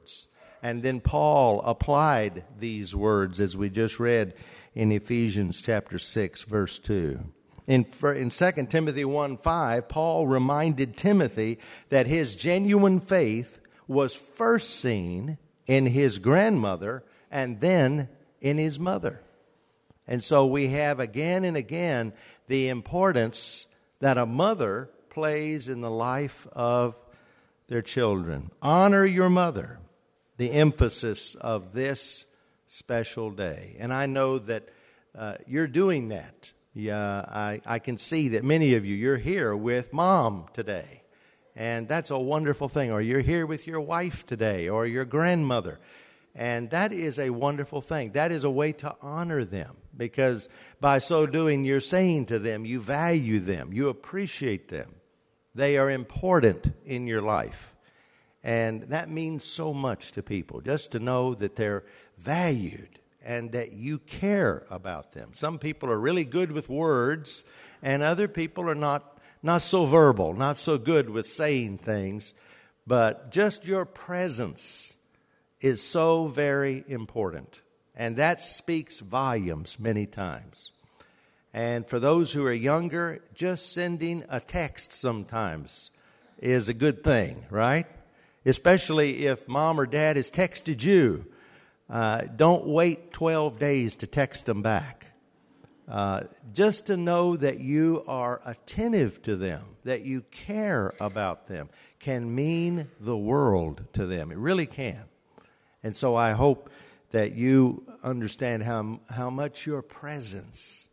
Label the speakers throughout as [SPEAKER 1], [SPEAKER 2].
[SPEAKER 1] words. And then Paul applied these words as we just read in Ephesians chapter 6 verse 2. In, in 2 Timothy 1 5, Paul reminded Timothy that his genuine faith was first seen in his grandmother and then in his mother. And so we have again and again the importance that a mother plays in the life of their children. Honor your mother, the emphasis of this special day. And I know that uh, you're doing that. Yeah, I, I can see that many of you, you're here with mom today. And that's a wonderful thing. Or you're here with your wife today or your grandmother. And that is a wonderful thing. That is a way to honor them because by so doing, you're saying to them, you value them, you appreciate them. They are important in your life. And that means so much to people, just to know that they're valued and that you care about them. Some people are really good with words, and other people are not, not so verbal, not so good with saying things. But just your presence is so very important. And that speaks volumes many times. And for those who are younger, just sending a text sometimes is a good thing, right? Especially if mom or dad has texted you. Uh, don't wait 12 days to text them back. Uh, just to know that you are attentive to them, that you care about them, can mean the world to them. It really can. And so I hope that you understand how, how much your presence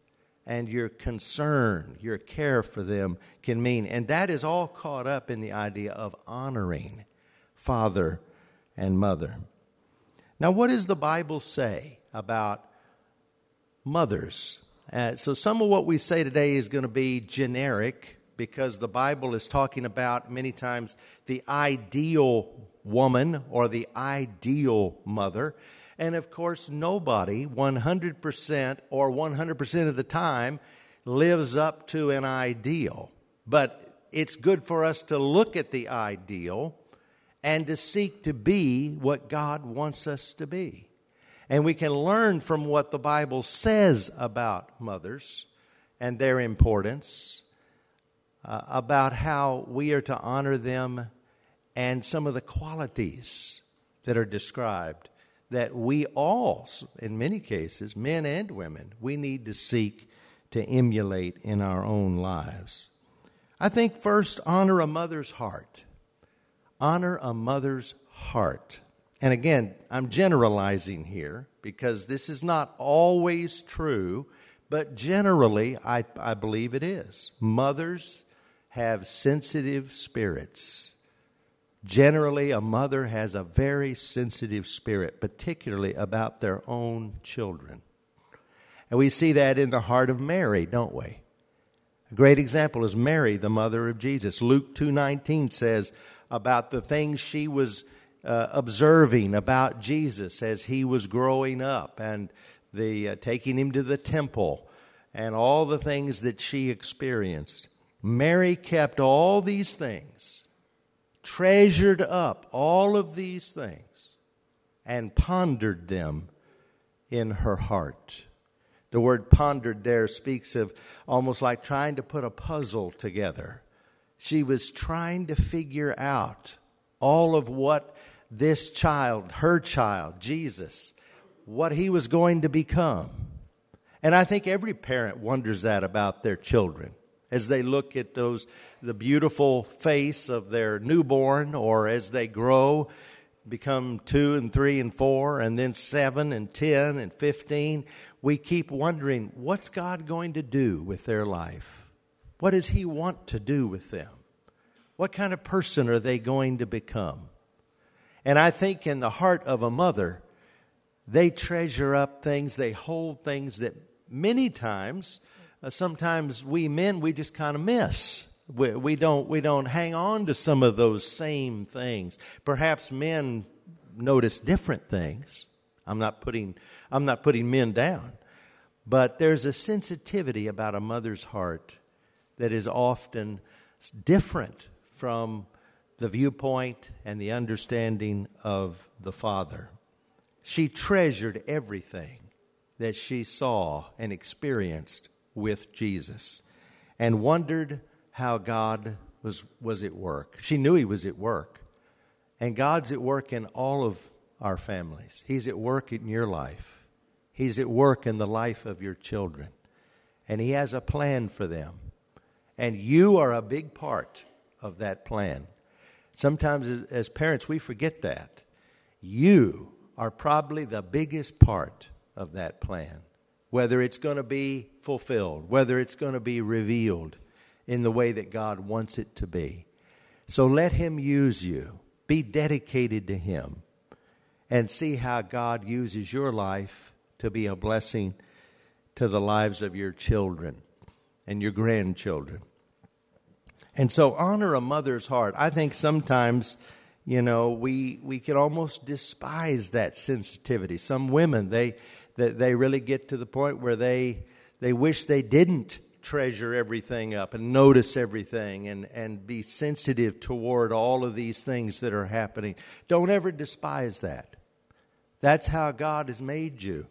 [SPEAKER 1] and your concern, your care for them can mean. And that is all caught up in the idea of honoring father and mother. Now, what does the Bible say about mothers? Uh, so, some of what we say today is going to be generic because the Bible is talking about many times the ideal woman or the ideal mother. And of course, nobody 100% or 100% of the time lives up to an ideal. But it's good for us to look at the ideal and to seek to be what God wants us to be. And we can learn from what the Bible says about mothers and their importance, uh, about how we are to honor them and some of the qualities that are described that we all, in many cases, men and women, we need to seek to emulate in our own lives. I think first, honor a mother's heart. Honor a mother's heart. And again, I'm generalizing here because this is not always true, but generally, I, I believe it is. Mothers have sensitive spirits. Generally, a mother has a very sensitive spirit, particularly about their own children. And we see that in the heart of Mary, don't we? A great example is Mary, the mother of Jesus. Luke 2:19 says about the things she was uh, observing about Jesus as he was growing up and the uh, taking him to the temple and all the things that she experienced. Mary kept all these things treasured up all of these things and pondered them in her heart. The word pondered there speaks of almost like trying to put a puzzle together. She was trying to figure out all of what this child, her child, Jesus, what he was going to become. And I think every parent wonders that about their children as they look at those the beautiful face of their newborn or as they grow become 2 and 3 and 4 and then 7 and 10 and 15 we keep wondering what's God going to do with their life? What does he want to do with them what kind of person are they going to become and i think in the heart of a mother they treasure up things they hold things that many times uh, sometimes we men we just kind of miss. We, we don't we don't hang on to some of those same things. Perhaps men notice different things. I'm not putting I'm not putting men down, but there's a sensitivity about a mother's heart that is often different from the viewpoint and the understanding of the Father. She treasured everything that she saw and experienced with Jesus and wondered how God was, was at work. She knew He was at work. And God's at work in all of our families. He's at work in your life, He's at work in the life of your children. And He has a plan for them. And you are a big part of that plan. Sometimes, as, parents, we forget that. You are probably the biggest part of that plan, whether it's going to be fulfilled, whether it's going to be revealed in the way that God wants it to be. So let Him use you. Be dedicated to Him and see how God uses your life to be a blessing to the lives of your children and your grandchildren. And so honor a mother's heart. I think sometimes, you know, we we can almost despise that sensitivity. Some women, they that they really get to the point where they they wish they didn't treasure everything up and notice everything and, and be sensitive toward all of these things that are happening. Don't ever despise that. That's how God has made you.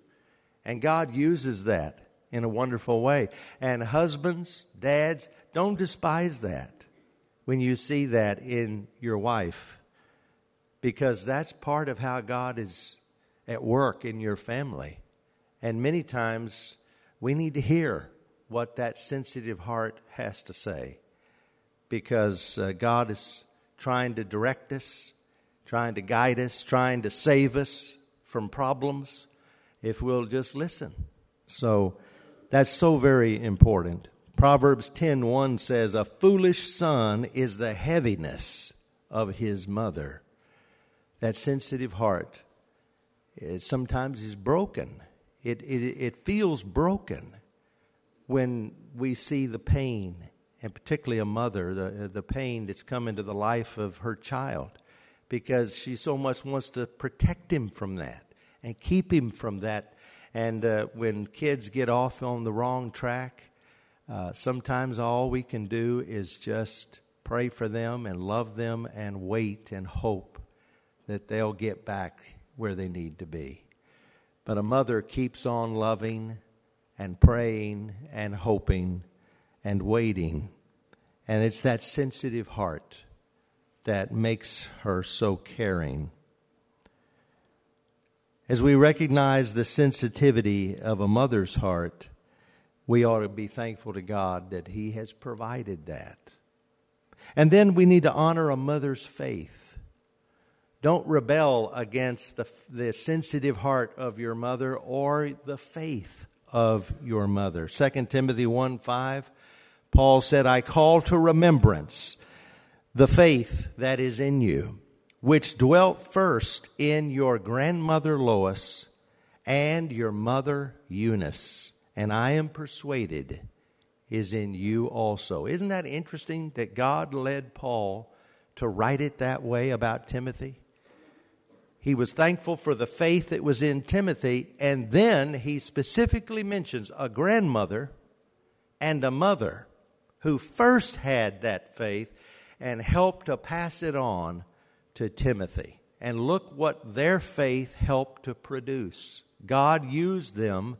[SPEAKER 1] And God uses that in a wonderful way. And husbands, dads, don't despise that when you see that in your wife, because that's part of how God is at work in your family. And many times we need to hear what that sensitive heart has to say, because uh, God is trying to direct us, trying to guide us, trying to save us from problems if we'll just listen. So that's so very important. Proverbs 10:1 says a foolish son is the heaviness of his mother. That sensitive heart it sometimes is broken. It, it, it feels broken when we see the pain, and particularly a mother, the, the pain that's come into the life of her child, because she so much wants to protect him from that and keep him from that. And uh, when kids get off on the wrong track, uh, sometimes all we can do is just pray for them and love them and wait and hope that they'll get back where they need to be. But a mother keeps on loving and praying and hoping and waiting. And it's that sensitive heart that makes her so caring. As we recognize the sensitivity of a mother's heart, we ought to be thankful to God that He has provided that. And then we need to honor a mother's faith. Don't rebel against the, the sensitive heart of your mother or the faith of your mother. 2 Timothy 1 5, Paul said, I call to remembrance the faith that is in you, which dwelt first in your grandmother Lois and your mother Eunice and I am persuaded is in you also. Isn't that interesting that God led Paul to write it that way about Timothy? He was thankful for the faith that was in Timothy, and then he specifically mentions a grandmother and a mother who first had that faith and helped to pass it on to Timothy. And look what their faith helped to produce. God used them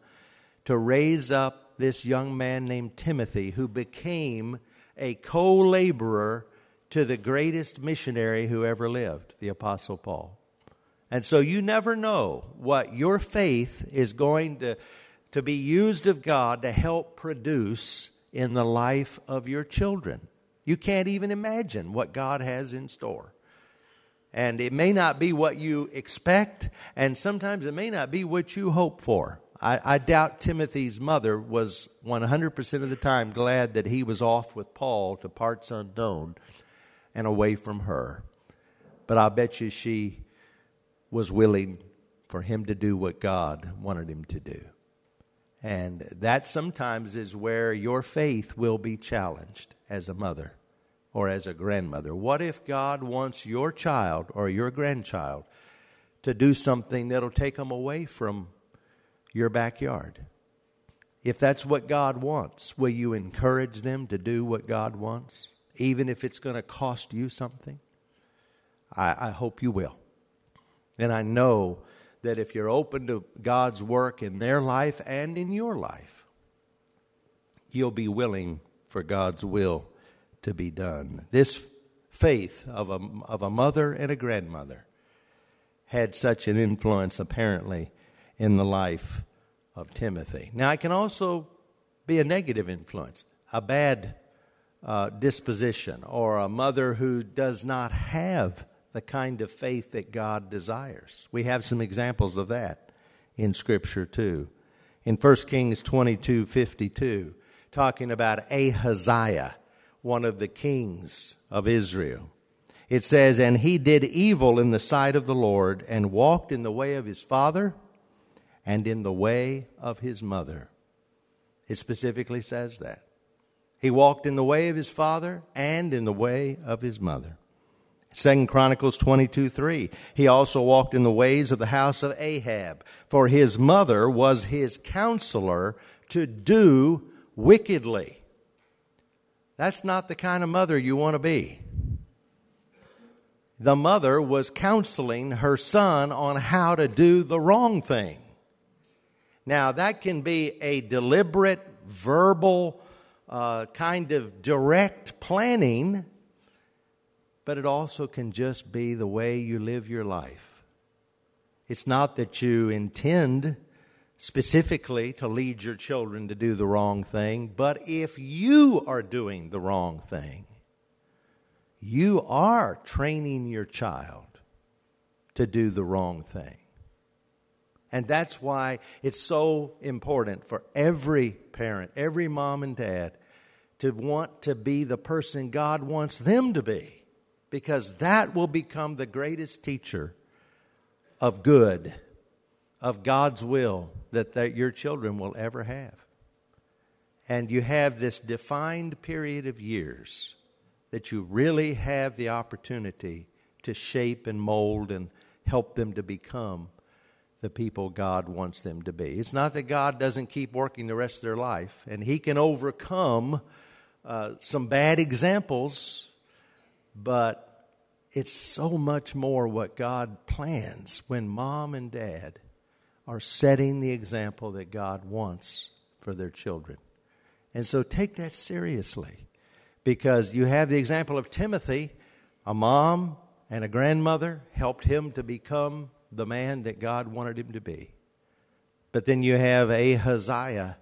[SPEAKER 1] to raise up this young man named Timothy, who became a co laborer to the greatest missionary who ever lived, the Apostle Paul. And so you never know what your faith is going to, to be used of God to help produce in the life of your children. You can't even imagine what God has in store. And it may not be what you expect, and sometimes it may not be what you hope for. I, I doubt Timothy's mother was 100% of the time glad that he was off with Paul to parts unknown and away from her. But I bet you she was willing for him to do what God wanted him to do. And that sometimes is where your faith will be challenged as a mother or as a grandmother. What if God wants your child or your grandchild to do something that'll take them away from your backyard. If that's what God wants, will you encourage them to do what God wants, even if it's going to cost you something? I, I hope you will. And I know that if you're open to God's work in their life and in your life, you'll be willing for God's will to be done. This faith of a, of a mother and a grandmother had such an influence, apparently, in the life of Timothy. Now, it can also be a negative influence, a bad uh, disposition, or a mother who does not have the kind of faith that God desires. We have some examples of that in Scripture, too. In 1 Kings 22 52, talking about Ahaziah, one of the kings of Israel. It says, And he did evil in the sight of the Lord, and walked in the way of his father, and in the way of his mother. It specifically says that. He walked in the way of his father and in the way of his mother. Second Chronicles 22 3. He also walked in the ways of the house of Ahab, for his mother was his counselor to do wickedly. That's not the kind of mother you want to be. The mother was counseling her son on how to do the wrong thing. Now, that can be a deliberate, verbal, uh, kind of direct planning, but it also can just be the way you live your life. It's not that you intend specifically to lead your children to do the wrong thing, but if you are doing the wrong thing, you are training your child to do the wrong thing. And that's why it's so important for every parent, every mom and dad, to want to be the person God wants them to be, because that will become the greatest teacher of good of God's will that, that your children will ever have. And you have this defined period of years that you really have the opportunity to shape and mold and help them to become the people God wants them to be. It's not that God doesn't keep working the rest of their life, and He can overcome uh, some bad examples, but it's so much more what God plans when mom and dad are setting the example that God wants for their children. And so take that seriously because you have the example of Timothy, a mom and a grandmother helped him to become the man that God wanted him to be. But then you have Ahaziah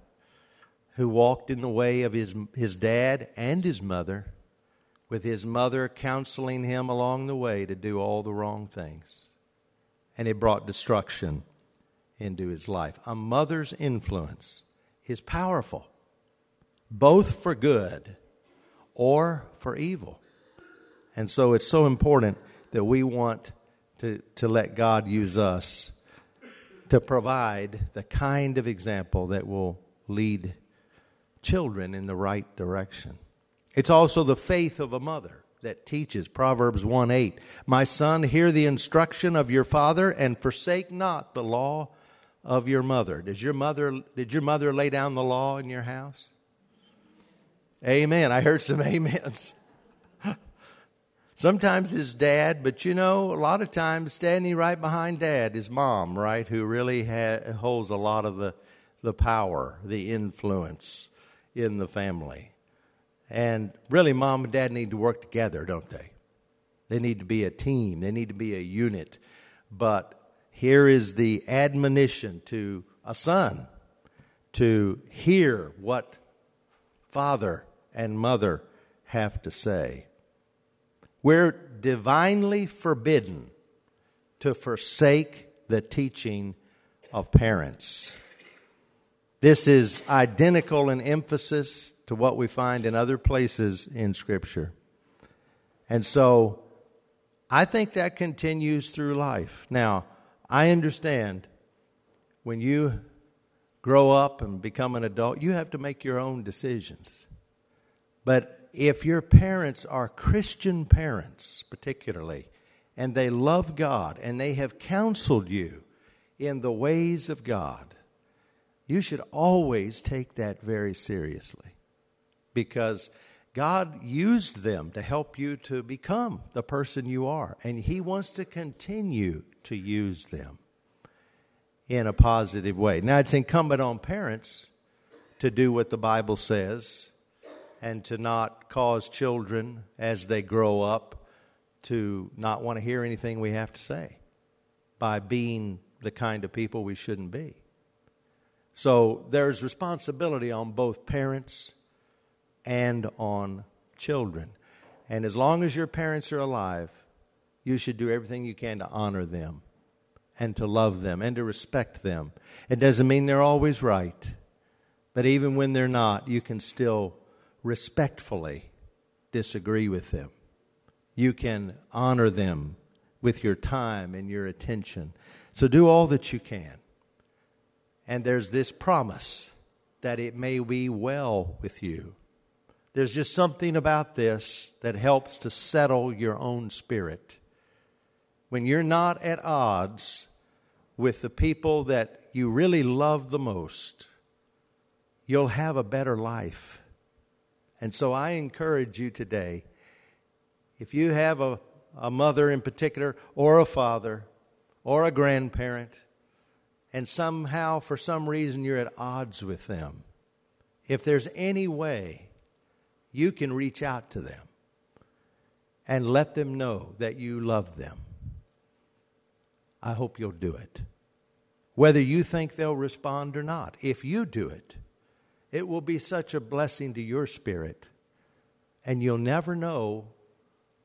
[SPEAKER 1] who walked in the way of his, his dad and his mother, with his mother counseling him along the way to do all the wrong things. And it brought destruction into his life. A mother's influence is powerful, both for good or for evil. And so it's so important that we want to, to let God use us to provide the kind of example that will lead children in the right direction. It's also the faith of a mother that teaches Proverbs 1 8. My son, hear the instruction of your father and forsake not the law of your mother. Does your mother did your mother lay down the law in your house? Amen. I heard some amens. Sometimes his dad, but you know, a lot of times standing right behind dad is mom, right? Who really ha- holds a lot of the, the power, the influence in the family. And really, mom and dad need to work together, don't they? They need to be a team, they need to be a unit. But here is the admonition to a son to hear what father and mother have to say. We're divinely forbidden to forsake the teaching of parents. This is identical in emphasis to what we find in other places in Scripture. And so I think that continues through life. Now, I understand when you grow up and become an adult, you have to make your own decisions. But if your parents are Christian parents, particularly, and they love God and they have counseled you in the ways of God, you should always take that very seriously. Because God used them to help you to become the person you are, and He wants to continue to use them in a positive way. Now, it's incumbent on parents to do what the Bible says and to not cause children as they grow up to not want to hear anything we have to say by being the kind of people we shouldn't be. So there's responsibility on both parents and on children. And as long as your parents are alive, you should do everything you can to honor them and to love them and to respect them. It doesn't mean they're always right, but even when they're not, you can still respectfully disagree with them. You can honor them with your time and your attention. So do all that you can. And there's this promise that it may be well with you. There's just something about this that helps to settle your own spirit. When you're not at odds with the people that you really love the most, you'll have a better life. And so I encourage you today if you have a, a mother in particular, or a father, or a grandparent, and somehow, for some reason, you're at odds with them, if there's any way you can reach out to them and let them know that you love them, I hope you'll do it. Whether you think they'll respond or not, if you do it, it will be such a blessing to your spirit, and you'll never know.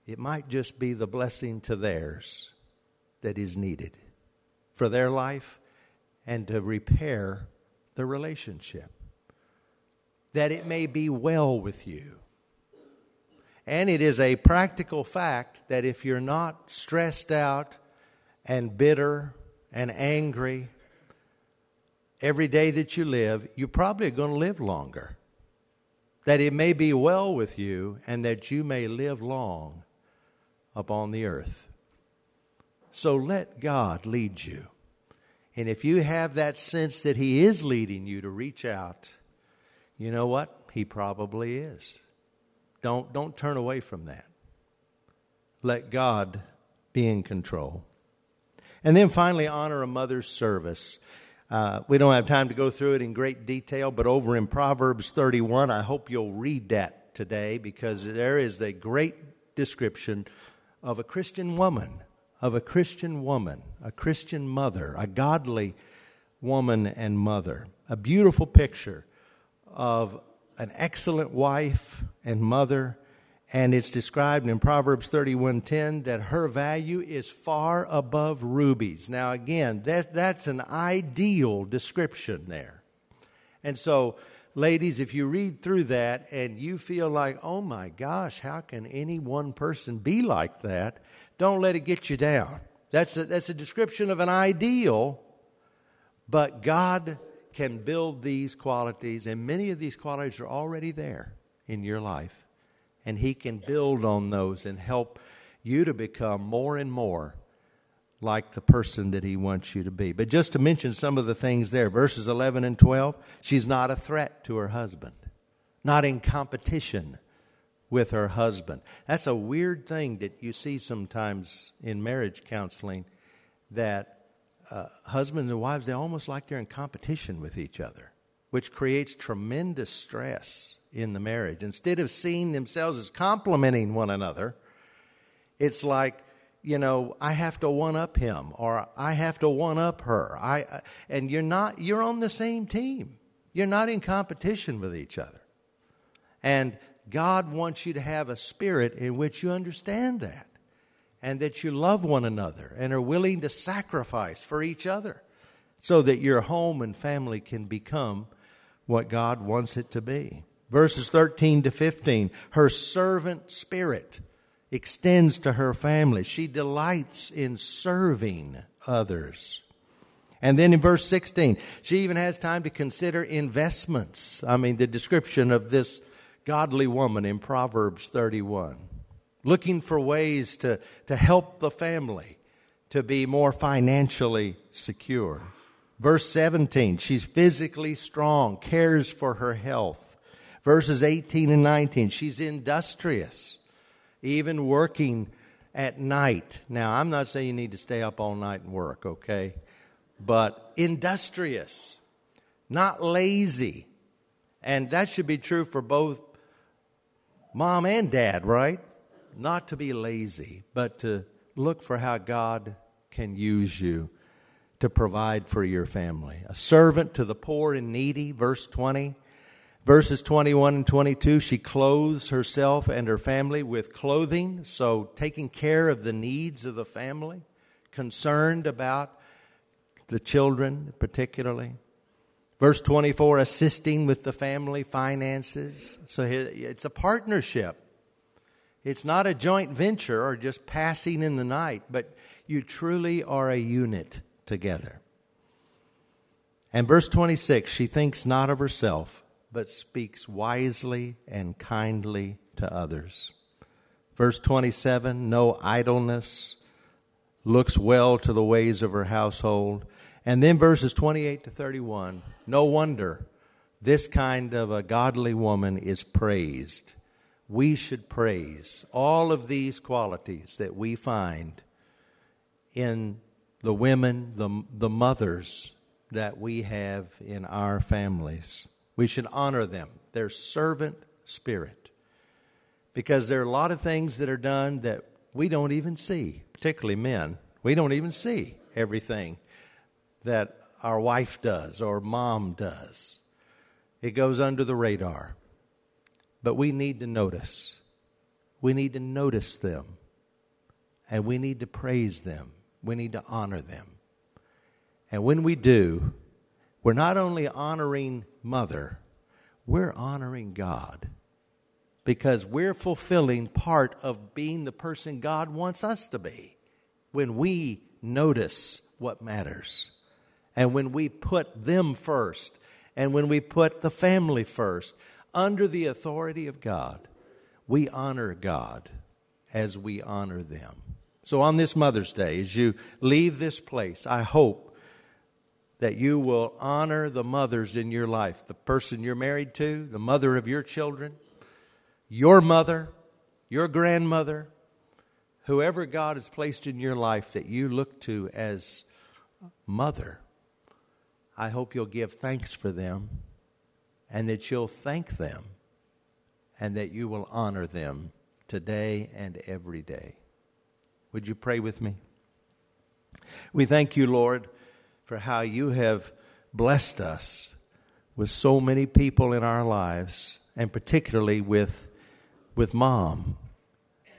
[SPEAKER 1] It might just be the blessing to theirs that is needed for their life and to repair the relationship. That it may be well with you. And it is a practical fact that if you're not stressed out and bitter and angry every day that you live, you're probably going to live longer. That it may be well with you and that you may live long upon the earth. So let God lead you. And if you have that sense that He is leading you to reach out, you know what? He probably is. Don't, don't turn away from that. Let God be in control. And then finally, honor a mother's service. Uh, we don't have time to go through it in great detail, but over in Proverbs 31, I hope you'll read that today because there is a great description of a Christian woman of a Christian woman, a Christian mother, a godly woman and mother. A beautiful picture of an excellent wife and mother and it's described in Proverbs 31:10 that her value is far above rubies. Now again, that, that's an ideal description there. And so ladies, if you read through that and you feel like, "Oh my gosh, how can any one person be like that?" Don't let it get you down. That's a, that's a description of an ideal, but God can build these qualities, and many of these qualities are already there in your life. And He can build on those and help you to become more and more like the person that He wants you to be. But just to mention some of the things there, verses 11 and 12, she's not a threat to her husband, not in competition with her husband. That's a weird thing that you see sometimes in marriage counseling that uh, husbands and wives, they almost like they're in competition with each other, which creates tremendous stress in the marriage. Instead of seeing themselves as complementing one another, it's like, you know, I have to one up him or I have to one up her. I, and you're not, you're on the same team. You're not in competition with each other. And God wants you to have a spirit in which you understand that and that you love one another and are willing to sacrifice for each other so that your home and family can become what God wants it to be. Verses 13 to 15 her servant spirit extends to her family. She delights in serving others. And then in verse 16, she even has time to consider investments. I mean, the description of this godly woman in Proverbs 31, looking for ways to, to help the family to be more financially secure. Verse 17, she's physically strong, cares for her health. Verses 18 and 19, she's industrious, even working at night. Now, I'm not saying you need to stay up all night and work, okay? But industrious, not lazy. And that should be true for both mom and dad, right? Not to be lazy, but to look for how God can use you to provide for your family. A servant to the poor and needy, verse 20. Verses 21 and 22, she clothes herself and her family with clothing, so taking care of the needs of the family, concerned about the children particularly. Verse 24, assisting with the family finances. So it's a partnership. It's not a joint venture or just passing in the night, but you truly are a unit together. And verse 26, she thinks not of herself, but speaks wisely and kindly to others. Verse 27, no idleness, looks well to the ways of her household. And then verses 28 to 31, no wonder this kind of a godly woman is praised. We should praise all of these qualities that we find in the women, the, the mothers that we have in our families. We should honor them, their servant spirit. Because there are a lot of things that are done that we don't even see, particularly men. We don't even see everything that our wife does or mom does. It goes under the radar. But we need to notice. We need to notice them. And we need to praise them. We need to honor them. And when we do, we're not only honoring Mother, we're honoring God because we're fulfilling part of being the person God wants us to be when we notice what matters and when we put them first and when we put the family first under the authority of God. We honor God as we honor them. So, on this Mother's Day, as you leave this place, I hope that you will honor the mothers in your life the person you're married to, the mother of your children, your mother, your grandmother, whoever God has placed in your life that you look to as mother. I hope you'll give thanks for them and that you'll thank them and that you will honor them today and every day. Would you pray with me? We thank you, Lord, for how you have blessed us with so many people in our lives, and particularly with, with mom.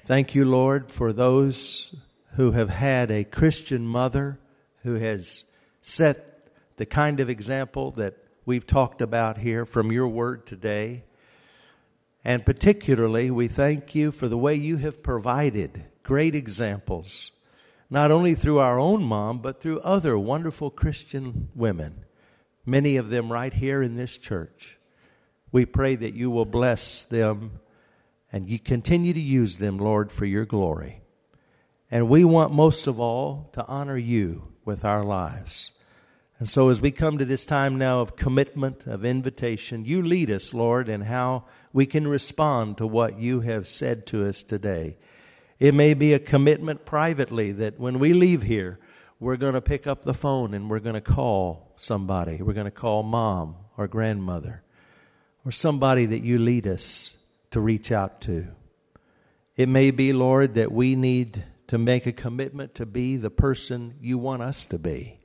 [SPEAKER 1] Thank you, Lord, for those who have had a Christian mother who has set the kind of example that we've talked about here from your word today. And particularly, we thank you for the way you have provided great examples, not only through our own mom, but through other wonderful Christian women, many of them right here in this church. We pray that you will bless them and you continue to use them, Lord, for your glory. And we want most of all to honor you with our lives. And so, as we come to this time now of commitment, of invitation, you lead us, Lord, in how we can respond to what you have said to us today. It may be a commitment privately that when we leave here, we're going to pick up the phone and we're going to call somebody. We're going to call mom or grandmother or somebody that you lead us to reach out to. It may be, Lord, that we need to make a commitment to be the person you want us to be,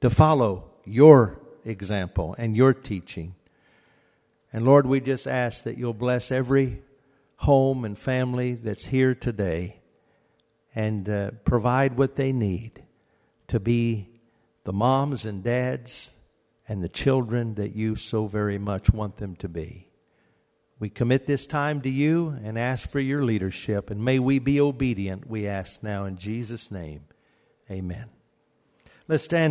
[SPEAKER 1] to follow your example and your teaching. And Lord, we just ask that you'll bless every home and family that's here today and uh, provide what they need to be the moms and dads and the children that you so very much want them to be. We commit this time to you and ask for your leadership, and may we be obedient, we ask now in Jesus' name. Amen. Let's stand.